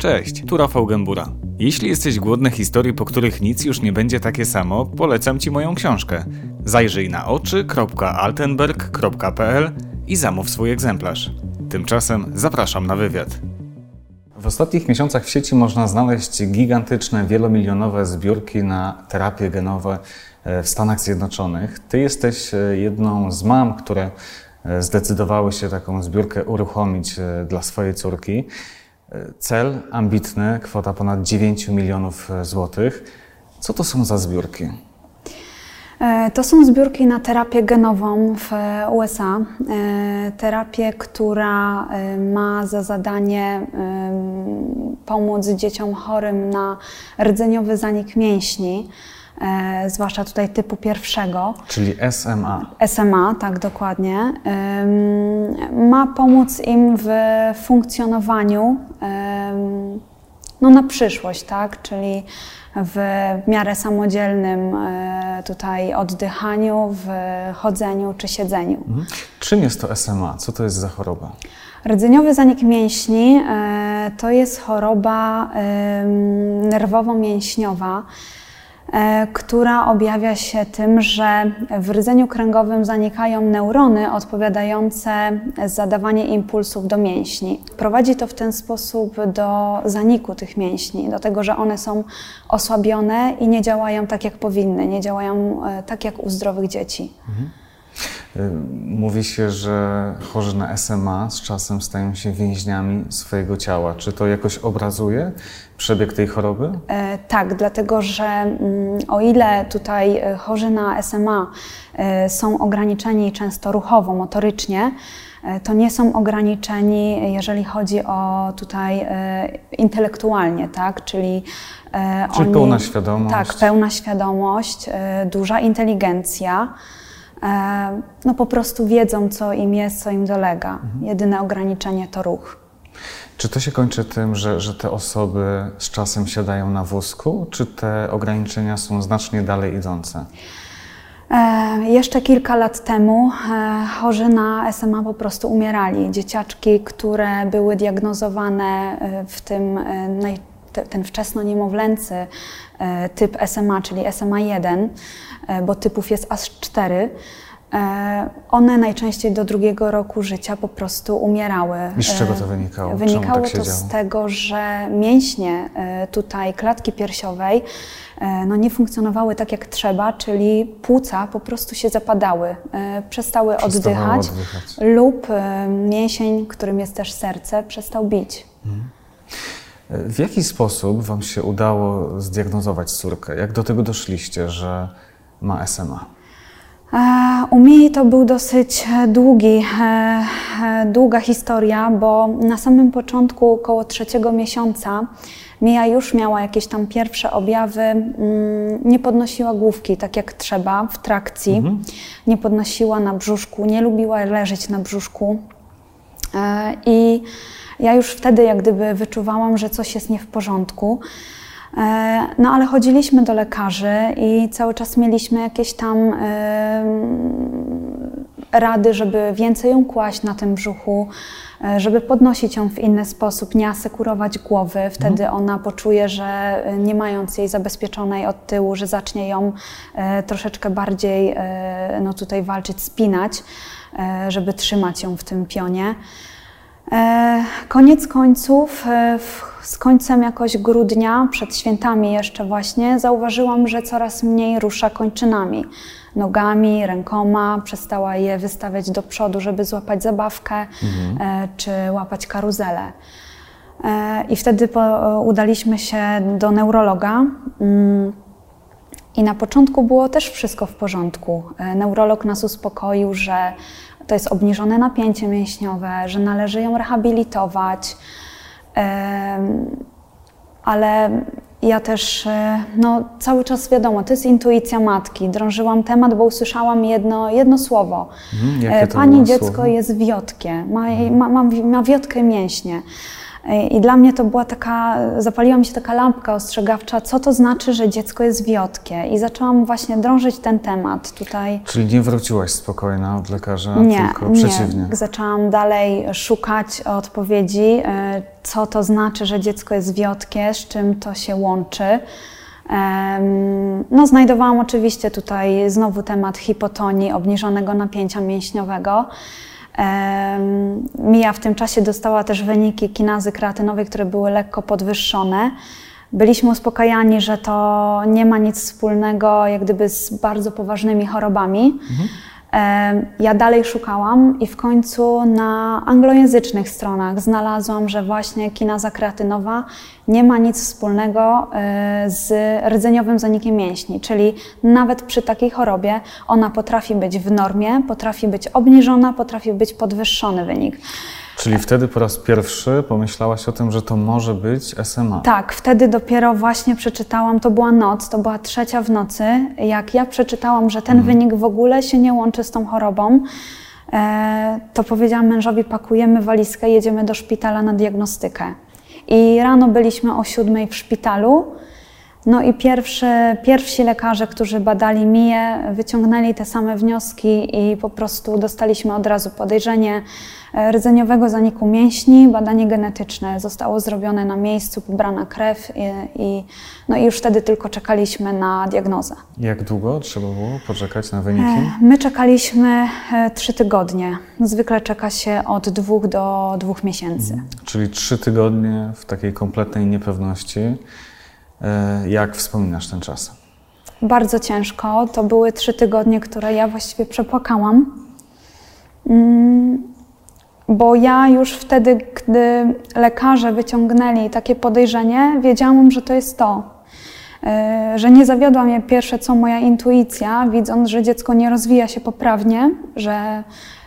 Cześć, tu Rafał Gębura. Jeśli jesteś głodny historii, po których nic już nie będzie takie samo, polecam Ci moją książkę. Zajrzyj na oczy.altenberg.pl i zamów swój egzemplarz. Tymczasem zapraszam na wywiad. W ostatnich miesiącach w sieci można znaleźć gigantyczne, wielomilionowe zbiórki na terapie genowe e, w Stanach Zjednoczonych. Ty jesteś e, jedną z mam, które e, zdecydowały się taką zbiórkę uruchomić dla swojej córki. Cel ambitny, kwota ponad 9 milionów złotych. Co to są za zbiórki? E, to są zbiórki na terapię genową w USA. E, terapię, która e, ma za zadanie pomóc dzieciom chorym na rdzeniowy zanik mięśni zwłaszcza tutaj typu pierwszego. Czyli SMA. SMA, tak dokładnie. Ma pomóc im w funkcjonowaniu no, na przyszłość, tak? Czyli w miarę samodzielnym e, tutaj oddychaniu, w chodzeniu czy siedzeniu. Mhm. Czym jest to SMA? Co to jest za choroba? Rdzeniowy zanik mięśni e, to jest choroba nerwowo-mięśniowa. E, która objawia się tym, że w rdzeniu kręgowym zanikają neurony odpowiadające za dawanie impulsów do mięśni. Prowadzi to w ten sposób do zaniku tych mięśni, do tego, że one są osłabione i nie działają tak, jak powinny, nie działają e, tak, jak u zdrowych dzieci. Mhm. Y, mówi się, że chorzy na SMA z czasem stają się więźniami swojego ciała. Czy to jakoś obrazuje przebieg tej choroby? E, tak, dlatego że mm, o ile tutaj e, chorzy na SMA e, są ograniczeni często ruchowo, motorycznie, e, to nie są ograniczeni, jeżeli chodzi o tutaj e, intelektualnie, tak? Czyli, e, Czyli oni, pełna świadomość. Tak, pełna świadomość, duża inteligencja. E, no po prostu wiedzą, co im jest, co im dolega. Mhm. Jedyne ograniczenie to ruch. Czy to się kończy tym, że, że te osoby z czasem siadają na wózku, czy te ograniczenia są znacznie dalej idące? E, jeszcze kilka lat temu e, chorzy na SMA po prostu umierali. Dzieciaczki, które były diagnozowane e, w tym e, naj, te, ten wczesno niemowlęcy e, typ SMA, czyli SMA1, E, bo typów jest aż cztery. E, one najczęściej do drugiego roku życia po prostu umierały. I z czego to wynikało? Wynikało tak to z tego, że mięśnie tutaj klatki piersiowej no nie funkcjonowały tak jak trzeba, czyli płuca po prostu się zapadały, przestały oddychać, oddychać, lub mięsień, którym jest też serce, przestał bić. Mhm. W jaki sposób Wam się udało zdiagnozować córkę? Jak do tego doszliście, że ma SMA? E, u mnie to był dosyć długi, e, e, długa historia, bo na samym początku, około trzeciego miesiąca, Mija już miała jakieś tam pierwsze objawy, mm, nie podnosiła główki tak jak trzeba w trakcji, mhm. nie podnosiła na brzuszku, nie lubiła leżeć na brzuszku. I ja już wtedy jak gdyby wyczuwałam, że coś jest nie w porządku. E, no ale chodziliśmy do lekarzy i cały czas mieliśmy jakieś tam rady, żeby więcej ją kłaść na tym brzuchu, e, żeby podnosić ją w inny sposób, nie asekurować głowy. Wtedy mhm. ona poczuje, że e, nie mając jej zabezpieczonej od tyłu, że zacznie ją troszeczkę bardziej no tutaj walczyć, spinać, żeby trzymać ją w tym pionie. Koniec końców, z końcem jakoś grudnia, przed świętami jeszcze właśnie, zauważyłam, że coraz mniej rusza kończynami. Nogami, rękoma, przestała je wystawiać do przodu, żeby złapać zabawkę mhm. czy łapać karuzelę. E, I wtedy udaliśmy się do neurologa. I na początku było też wszystko w porządku. E, neurolog nas uspokoił, że to jest obniżone napięcie mięśniowe, że należy ją rehabilitować. Ale ja też, e, no cały czas wiadomo, to jest intuicja matki. Drążyłam temat, bo usłyszałam jedno, jedno słowo. Mhm, Pani dziecko słowo? jest wiotkie, ma, mhm. ma, ma, ma wiotkę mięśnie. I dla mnie to była taka, zapaliła mi się taka lampka ostrzegawcza, co to znaczy, że dziecko jest wiotkie. I zaczęłam właśnie drążyć ten temat tutaj. Czyli nie wróciłaś spokojna od lekarza, Nie, tylko nie. przeciwnie. Zaczęłam dalej szukać odpowiedzi, e, co to znaczy, że dziecko jest wiotkie, z czym to się łączy. No, znajdowałam oczywiście tutaj znowu temat hipotonii, obniżonego napięcia mięśniowego. Mija w tym czasie dostała też wyniki kinazy kreatynowej, które były lekko podwyższone. Byliśmy uspokajani, że to nie ma nic wspólnego jak gdyby z bardzo poważnymi chorobami. Em, Ja dalej szukałam i w końcu na anglojęzycznych stronach znalazłam, że właśnie kinaza kreatynowa nie ma nic wspólnego e, z rdzeniowym zanikiem mięśni, czyli nawet przy takiej chorobie ona potrafi być w normie, potrafi być obniżona, potrafi być podwyższony wynik. Czyli wtedy po raz pierwszy pomyślałaś o tym, że to może być SMA. Tak, wtedy dopiero właśnie przeczytałam, to była noc, to była trzecia w nocy, jak ja przeczytałam, że ten wynik w ogóle się nie łączy z tą chorobą, e, to powiedziałam mężowi, pakujemy walizkę, jedziemy do szpitala na diagnostykę. I rano byliśmy o siódmej w szpitalu, no i pierwszy, pierwsi lekarze, którzy badali Miję, wyciągnęli te same wnioski i po prostu dostaliśmy od razu podejrzenie e, rdzeniowego zaniku mięśni, badanie genetyczne zostało zrobione na miejscu, pobrana krew i, i, no i już wtedy tylko czekaliśmy na diagnozę. Jak długo trzeba było poczekać na wyniki? E, My czekaliśmy e, trzy tygodnie. Zwykle czeka się od dwóch do dwóch miesięcy. Czyli trzy tygodnie w takiej kompletnej niepewności. E, Jak wspominasz ten czas? Bardzo ciężko. To były trzy tygodnie, które ja właściwie przepłakałam. Mm, Bo ja już wtedy, gdy lekarze wyciągnęli takie podejrzenie, wiedziałam, że to jest to. E, Że nie zawiodła mnie pierwsze co moja intuicja, widząc, że dziecko nie rozwija się poprawnie, że,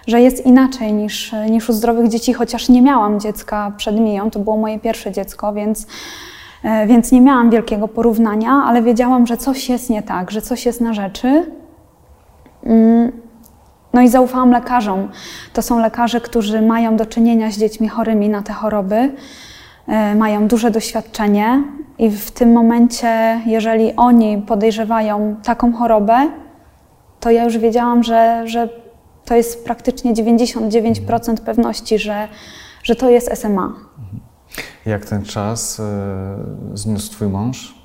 że jest inaczej niż, niż u zdrowych dzieci, chociaż nie miałam dziecka przed Miją, to było moje pierwsze dziecko, więc Więc nie miałam wielkiego porównania, ale wiedziałam, że coś jest nie tak, że coś jest na rzeczy. Mm, No i zaufałam lekarzom. To są lekarze, którzy mają do czynienia z dziećmi chorymi na te choroby, e, mają duże doświadczenie i w tym momencie, jeżeli oni podejrzewają taką chorobę, to ja już wiedziałam, że, że to jest praktycznie 99% pewności, że, że to jest SMA. Jak ten czas e, zniósł Twój mąż?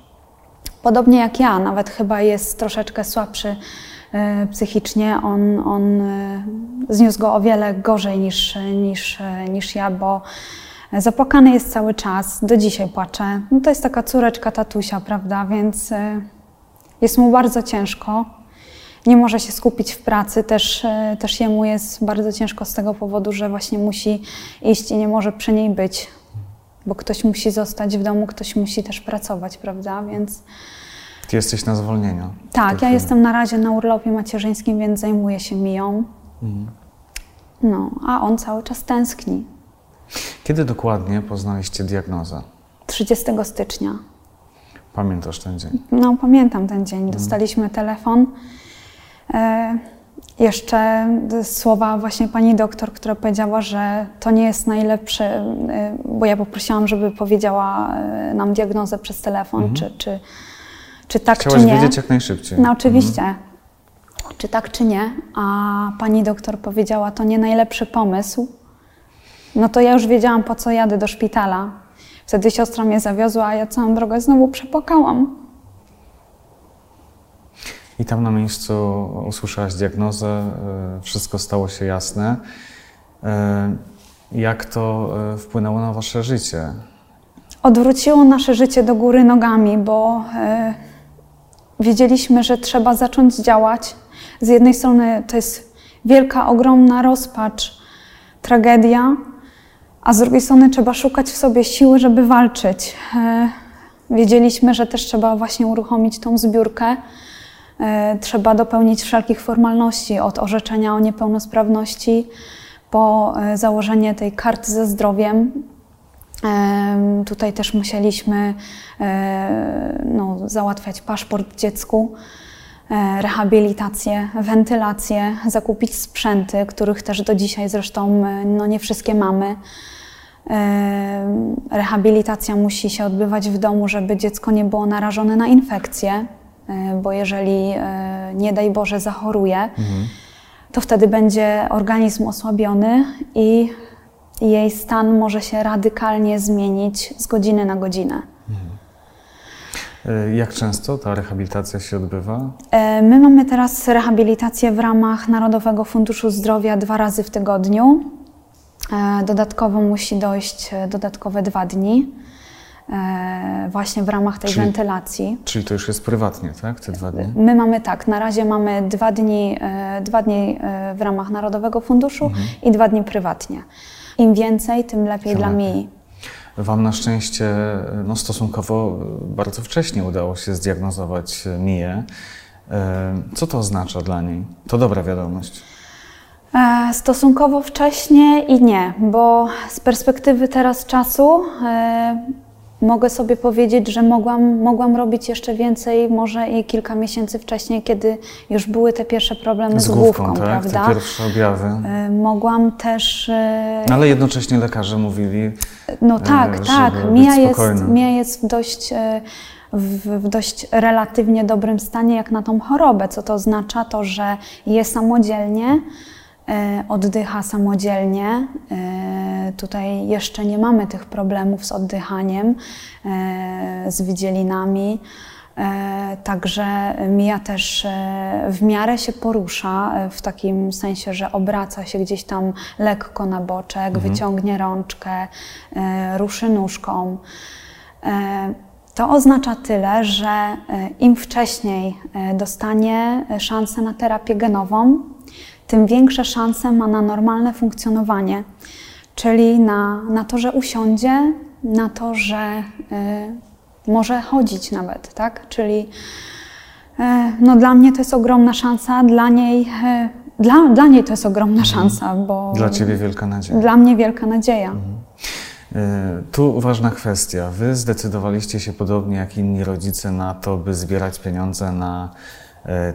Podobnie jak ja, nawet chyba jest troszeczkę słabszy e, psychicznie. On, on e, zniósł go o wiele gorzej niż, niż, e, niż ja, bo zapłakany jest cały czas, do dzisiaj płacze. No to jest taka córeczka tatusia, prawda, więc e, jest mu bardzo ciężko. Nie może się skupić w pracy, też, też jemu jest bardzo ciężko z tego powodu, że właśnie musi iść i nie może przy niej być, bo ktoś musi zostać w domu, ktoś musi też pracować, prawda, więc... Ty jesteś na zwolnieniu. Tak, ja chwili. jestem na razie na urlopie macierzyńskim, więc zajmuję się Miją. Mhm. No, a on cały czas tęskni. Kiedy dokładnie poznaliście diagnozę? 30 stycznia. Pamiętasz ten dzień? No, pamiętam ten dzień. Dostaliśmy telefon. E, jeszcze słowa właśnie pani doktor, która powiedziała, że to nie jest najlepszy, e, bo ja poprosiłam, żeby powiedziała e, nam diagnozę przez telefon, czy, czy, czy tak, Chciałaś czy nie. wiedzieć jak najszybciej. No oczywiście. Czy tak, czy nie? A pani doktor powiedziała, to nie najlepszy pomysł. No to ja już wiedziałam, po co jadę do szpitala. Wtedy siostra mnie zawiozła, a ja całą drogę znowu przepłakałam. I tam na miejscu usłyszałaś diagnozę, e, wszystko stało się jasne. E, Jak to e, wpłynęło na Wasze życie? Odwróciło nasze życie do góry nogami, bo wiedzieliśmy, że trzeba zacząć działać. Z jednej strony to jest wielka, ogromna rozpacz, tragedia, a z drugiej strony trzeba szukać w sobie siły, żeby walczyć. Wiedzieliśmy, że też trzeba właśnie uruchomić tą zbiórkę. E, trzeba dopełnić wszelkich formalności od orzeczenia o niepełnosprawności po e, założenie tej karty ze zdrowiem. Em, Tutaj też musieliśmy e, no, załatwiać paszport dziecku, rehabilitację, wentylację, zakupić sprzęty, których też do dzisiaj zresztą no, nie wszystkie mamy. Rehabilitacja musi się odbywać w domu, żeby dziecko nie było narażone na infekcje, bo jeżeli nie daj Boże zachoruje, mhm. to wtedy będzie organizm osłabiony i jej stan może się radykalnie zmienić z godziny na godzinę. Mhm. Jak często ta rehabilitacja się odbywa? My mamy teraz rehabilitację w ramach Narodowego Funduszu Zdrowia dwa razy w tygodniu. E, dodatkowo musi dojść e, dodatkowe dwa dni e, właśnie w ramach tej czyli, wentylacji. Czyli to już jest prywatnie, tak? Te dwa dni? My mamy tak, na razie mamy dwa dni, dwa dni w ramach Narodowego Funduszu mhm. i dwa dni prywatnie. Im więcej, tym lepiej tym dla lepiej. Wam na szczęście no, stosunkowo bardzo wcześnie udało się zdiagnozować Miję. Co to oznacza dla niej? To dobra wiadomość. E, stosunkowo wcześnie i nie, bo z perspektywy teraz czasu e, mogę sobie powiedzieć, że mogłam, mogłam robić jeszcze więcej, może i kilka miesięcy wcześniej, kiedy już były te pierwsze problemy z, z główką, główką tak? prawda? Te pierwsze objawy. E, mogłam też. No, ale jednocześnie lekarze mówili. No tak, tak. Mija jest, Mija jest w dość. W, w, dość relatywnie dobrym stanie jak na tą chorobę. Co to oznacza? To, że je samodzielnie, E, oddycha samodzielnie. E, tutaj jeszcze nie mamy tych problemów z oddychaniem, e, z wydzielinami. Także Mija też w miarę się porusza, w takim sensie, że obraca się gdzieś tam lekko na boczek, mhm. wyciągnie rączkę, ruszy nóżką. To oznacza tyle, że im wcześniej dostanie szansę na terapię genową, tym większe szanse ma na normalne funkcjonowanie, czyli na, na to, że usiądzie, na to, że y, może chodzić nawet, tak? Czyli y, no, dla mnie to jest ogromna szansa, dla niej, y, dla, dla niej to jest ogromna mhm. szansa, bo... Dla Ciebie wielka nadzieja. Dla mnie wielka nadzieja. Mhm. Tu ważna kwestia. Wy zdecydowaliście się podobnie jak inni rodzice na to, by zbierać pieniądze na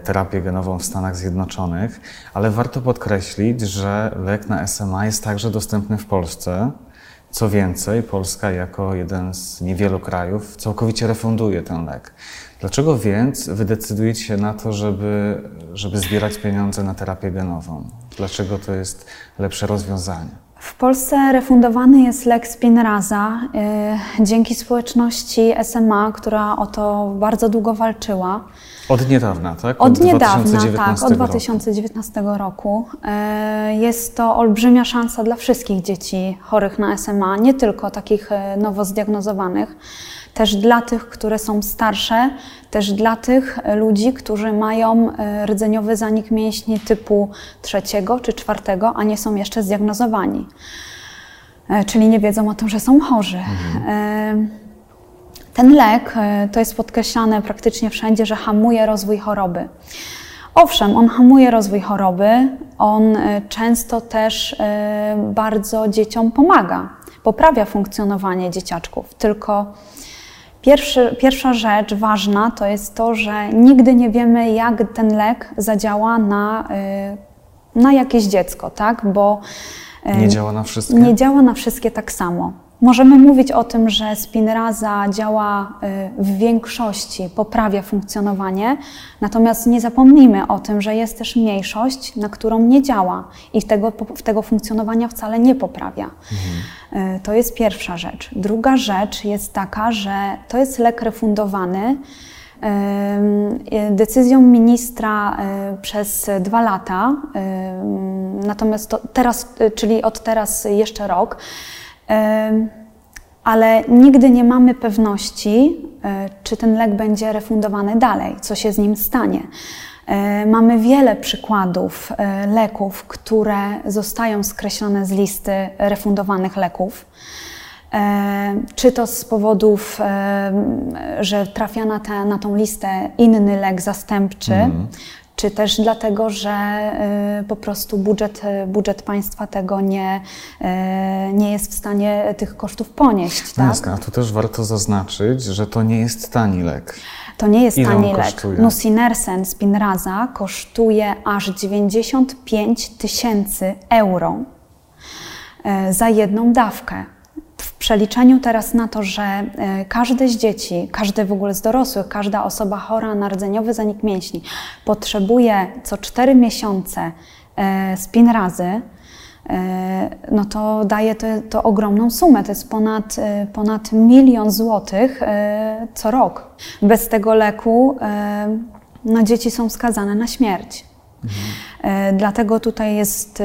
terapię genową w Stanach Zjednoczonych, ale warto podkreślić, że lek na SMA jest także dostępny w Polsce. Co więcej, Polska jako jeden z niewielu krajów całkowicie refunduje ten lek. Dlaczego więc wy decydujecie się na to, żeby, żeby zbierać pieniądze na terapię genową? Dlaczego to jest lepsze rozwiązanie? W Polsce refundowany jest lek Spinraza yy, dzięki społeczności SMA, która o to bardzo długo walczyła. Od niedawna, tak? Od, od niedawna, tak, od 2019 roku. roku. E, jest to olbrzymia szansa dla wszystkich dzieci chorych na SMA, nie tylko takich e, nowo zdiagnozowanych, też dla tych, które są starsze, też dla tych ludzi, którzy mają e, rdzeniowy zanik mięśni typu trzeciego czy czwartego, a nie są jeszcze zdiagnozowani. Czyli nie wiedzą o tym, że są chorzy. Mhm. Ten lek, e, to jest podkreślane praktycznie wszędzie, że hamuje rozwój choroby. Owszem, on hamuje rozwój choroby, on e, często też e, bardzo dzieciom pomaga, poprawia funkcjonowanie dzieciaczków. Tylko pierwszy, pierwsza rzecz ważna to jest to, że nigdy nie wiemy, jak ten lek zadziała na, na jakieś dziecko, tak? Bo nie działa na wszystkie. Nie działa na wszystkie tak samo. Możemy mówić o tym, że spinraza działa y, w większości, poprawia funkcjonowanie, natomiast nie zapomnijmy o tym, że jest też mniejszość, na którą nie działa i tego, tego funkcjonowania wcale nie poprawia. Mhm. To jest pierwsza rzecz. Druga rzecz jest taka, że to jest lek refundowany. Decyzją ministra y, przez dwa lata, natomiast teraz, y, czyli od teraz jeszcze rok, ale nigdy nie mamy pewności, e, czy ten lek będzie refundowany dalej, co się z nim stanie. E, mamy wiele przykładów e, leków, które zostają skreślone z listy refundowanych leków. Czy to z powodów, że trafia na, tą listę inny lek zastępczy, mm czy też dlatego, że y, po prostu budżet, budżet państwa tego nie, y, nie jest w stanie tych kosztów ponieść. Tak? Jasne, a tu też warto zaznaczyć, że to nie jest tani lek. To nie jest Ile tani lek. Kosztuje? Nusinersen Spinraza kosztuje aż 95 tysięcy euro y, za jedną dawkę. Przeliczeniu teraz na to, że e, każde z dzieci, każdy w ogóle z dorosłych, każda osoba chora na rdzeniowy zanik mięśni potrzebuje co 4 miesiące e, spin razy, no to daje to, to, ogromną sumę. To jest ponad, ponad milion złotych co rok. Bez tego leku no, dzieci są skazane na śmierć. Mhm. Dlatego tutaj jest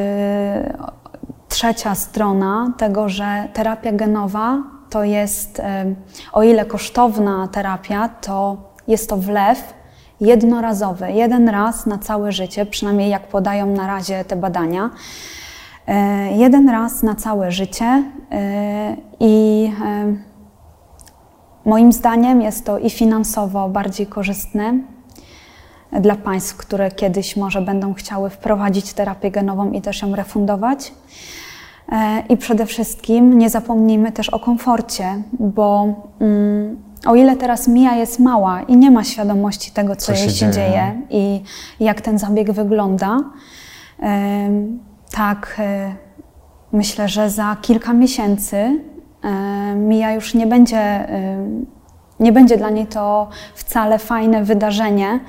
trzecia strona tego, że terapia genowa to jest, o ile kosztowna terapia, to jest to wlew jednorazowy, jeden raz na całe życie, przynajmniej jak podają na razie te badania. E, jeden raz na całe życie e, i moim zdaniem jest to i finansowo bardziej korzystne dla państw, które kiedyś może będą chciały wprowadzić terapię genową i też ją refundować. E, I przede wszystkim nie zapomnijmy też o komforcie, bo mm, o ile teraz Mia jest mała i nie ma świadomości tego, co, co jej się dzieje, dzieje i jak ten zabieg wygląda, tak e, myślę, że za kilka miesięcy e, Mia już nie będzie, nie będzie dla niej to wcale fajne wydarzenie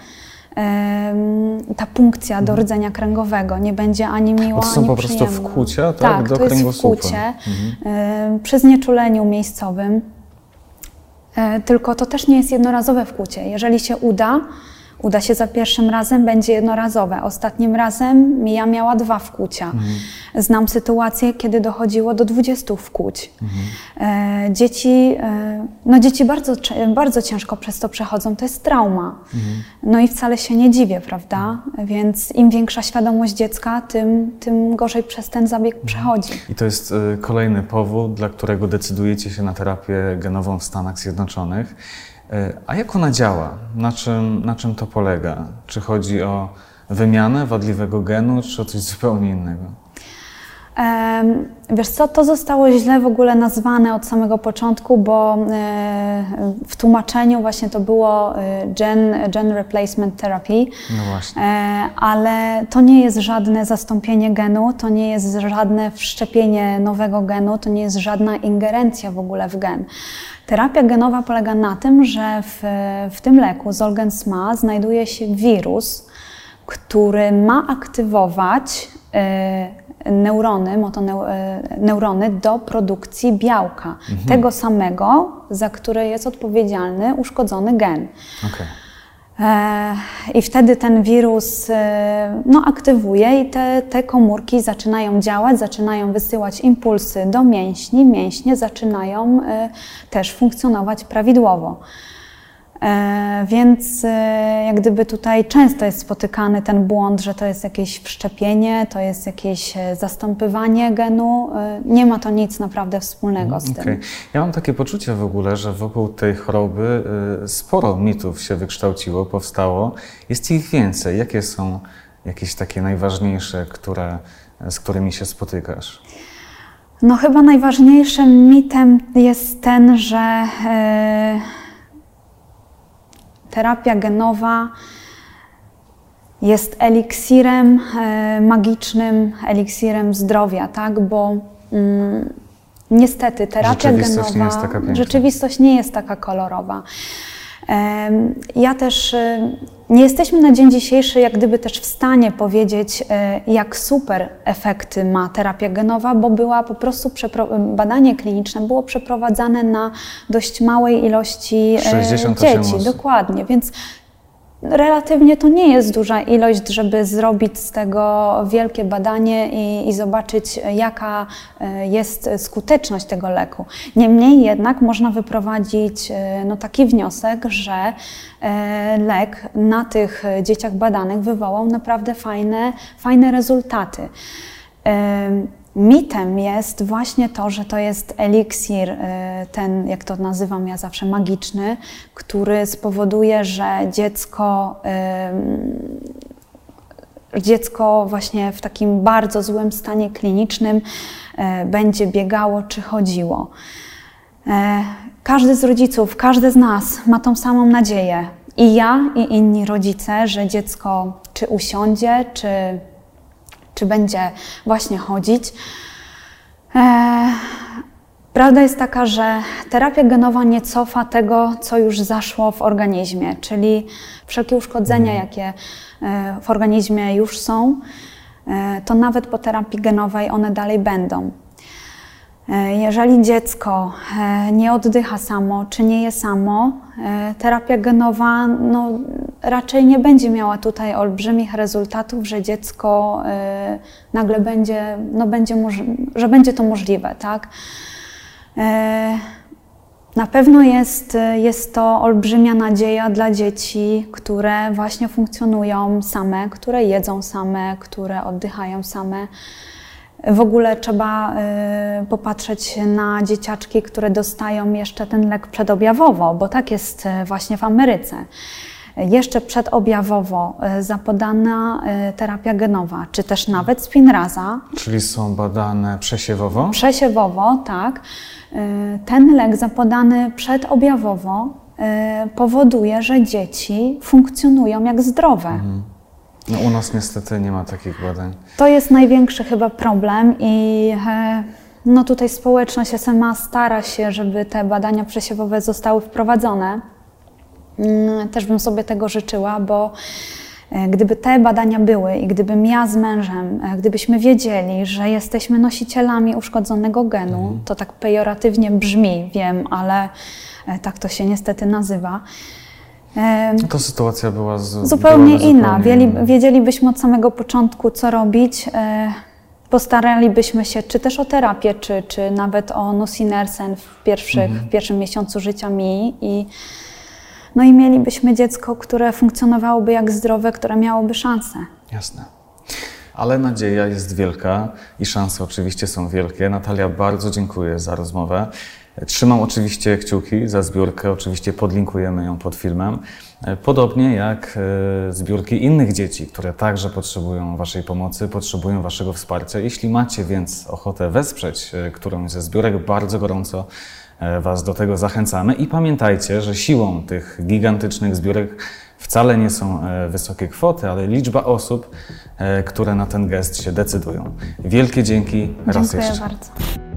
ta punkcja do rdzenia kręgowego nie będzie ani miła, to są ani po prostu wkłucia, tak, tak do to jest wkłucie mhm. przy znieczuleniu miejscowym. E, tylko to też nie jest jednorazowe wkłucie. Jeżeli się uda, Uda się za pierwszym razem, będzie jednorazowe. Ostatnim razem Mija miała dwa wkłucia. Mhm. Znam sytuację, kiedy dochodziło do 20 wkłuć. Mhm. E, dzieci, e, no dzieci bardzo, bardzo ciężko przez to przechodzą, to jest trauma. Mhm. No i wcale się nie dziwię, prawda? Więc im większa świadomość dziecka, tym, tym gorzej przez ten zabieg mhm. przechodzi. I to jest e, kolejny powód, dla którego decydujecie się na terapię genową w Stanach Zjednoczonych. E, a jak ona działa? Na czym, na czym to polega? Czy chodzi o wymianę wadliwego genu, czy o coś zupełnie innego? Wiesz co, to zostało źle w ogóle nazwane od samego początku, bo e, w tłumaczeniu właśnie to było e, gen, gen replacement therapy, no właśnie. ale to nie jest żadne zastąpienie genu, to nie jest żadne wszczepienie nowego genu, to nie jest żadna ingerencja w ogóle w gen. Terapia genowa polega na tym, że w, w tym leku Zolgensma znajduje się wirus, który ma aktywować neurony, motoneurony do produkcji białka, mhm. tego samego, za które jest odpowiedzialny uszkodzony gen. Okay. E, I wtedy ten wirus e, no, aktywuje i te, te komórki zaczynają działać, zaczynają wysyłać impulsy do mięśni, mięśnie zaczynają e, też funkcjonować prawidłowo. E, więc e, jak gdyby tutaj często jest spotykany ten błąd, że to jest jakieś wszczepienie, to jest jakieś e, zastąpywanie genu. Nie ma to nic naprawdę wspólnego z tym. Okay. Ja mam takie poczucie w ogóle, że wokół tej choroby sporo mitów się wykształciło, powstało. Jest ich więcej. Jakie są jakieś takie najważniejsze, które, z którymi się spotykasz? No chyba najważniejszym mitem jest ten, że terapia genowa jest eliksirem e, magicznym, eliksirem zdrowia, tak? Bo mm, niestety terapia rzeczywistość genowa, nie rzeczywistość nie jest taka kolorowa. Ja też e, nie jesteśmy na dzień dzisiejszy jak gdyby też w stanie powiedzieć, e, jak super efekty ma terapia genowa, bo była po prostu badanie kliniczne było przeprowadzane na dość małej ilości 68 e, dzieci. Osób. Dokładnie, więc relatywnie to nie jest duża ilość, żeby zrobić z tego wielkie badanie i, i, zobaczyć, jaka e, jest skuteczność tego leku. Niemniej jednak można wyprowadzić e, no, taki wniosek, że e, lek na tych dzieciach badanych wywołał naprawdę fajne, fajne rezultaty. Mitem jest właśnie to, że to jest eliksir, y, ten, jak to nazywam ja zawsze, magiczny, który spowoduje, że dziecko, dziecko właśnie w takim bardzo złym stanie klinicznym y, będzie biegało czy chodziło. Każdy z rodziców, każdy z nas ma tą samą nadzieję. I ja, i inni rodzice, że dziecko czy usiądzie, czy czy będzie właśnie chodzić. E, Prawda jest taka, że terapia genowa nie cofa tego, co już zaszło w organizmie, czyli wszelkie uszkodzenia, jakie e, w organizmie już są, e, to nawet po terapii genowej one dalej będą. Jeżeli dziecko nie oddycha samo, czy nie je samo, terapia genowa no, raczej nie będzie miała tutaj olbrzymich rezultatów, że dziecko nagle będzie, no, będzie że będzie to możliwe, tak? E, na pewno jest, jest to olbrzymia nadzieja dla dzieci, które właśnie funkcjonują same, które jedzą same, które oddychają same. W ogóle trzeba y, popatrzeć na dzieciaczki, które dostają jeszcze ten lek przedobjawowo, bo tak jest e, właśnie w Ameryce. Jeszcze przedobjawowo zapodana terapia genowa, czy też nawet spinraza. Czyli są badane przesiewowo? Przesiewowo, tak. Y, ten lek zapodany przedobjawowo powoduje, że dzieci funkcjonują jak zdrowe. Mhm. No, u nas niestety nie ma takich badań. To jest największy chyba problem i e, no tutaj społeczność SMA stara się, żeby te badania przesiewowe zostały wprowadzone. Mm, też bym sobie tego życzyła, bo E, gdyby te badania były i gdybym ja z mężem, e, gdybyśmy wiedzieli, że jesteśmy nosicielami uszkodzonego genu, mhm. to tak pejoratywnie brzmi, wiem, ale e, tak to się niestety nazywa. To sytuacja była z, zupełnie była inna. Zupełnie... Wiedzielibyśmy od samego początku, co robić. Postaralibyśmy się czy też o terapię, czy, czy nawet o nusinersen w, mhm. w pierwszym miesiącu życia mi i no i mielibyśmy dziecko, które funkcjonowałoby jak zdrowe, które miałoby szansę. Jasne. Ale nadzieja jest wielka i szanse oczywiście są wielkie. Natalia, bardzo dziękuję za rozmowę. Trzymam oczywiście kciuki za zbiórkę, oczywiście podlinkujemy ją pod filmem. Podobnie jak e, zbiórki innych dzieci, które także potrzebują Waszej pomocy, potrzebują Waszego wsparcia. Jeśli macie więc ochotę wesprzeć e, którąś ze zbiórek, bardzo gorąco Was do tego zachęcamy i pamiętajcie, że siłą tych gigantycznych zbiórek wcale nie są e, wysokie kwoty, ale liczba osób, e, które na ten gest się decydują. Wielkie dzięki raz Dziękuję jeszcze. bardzo.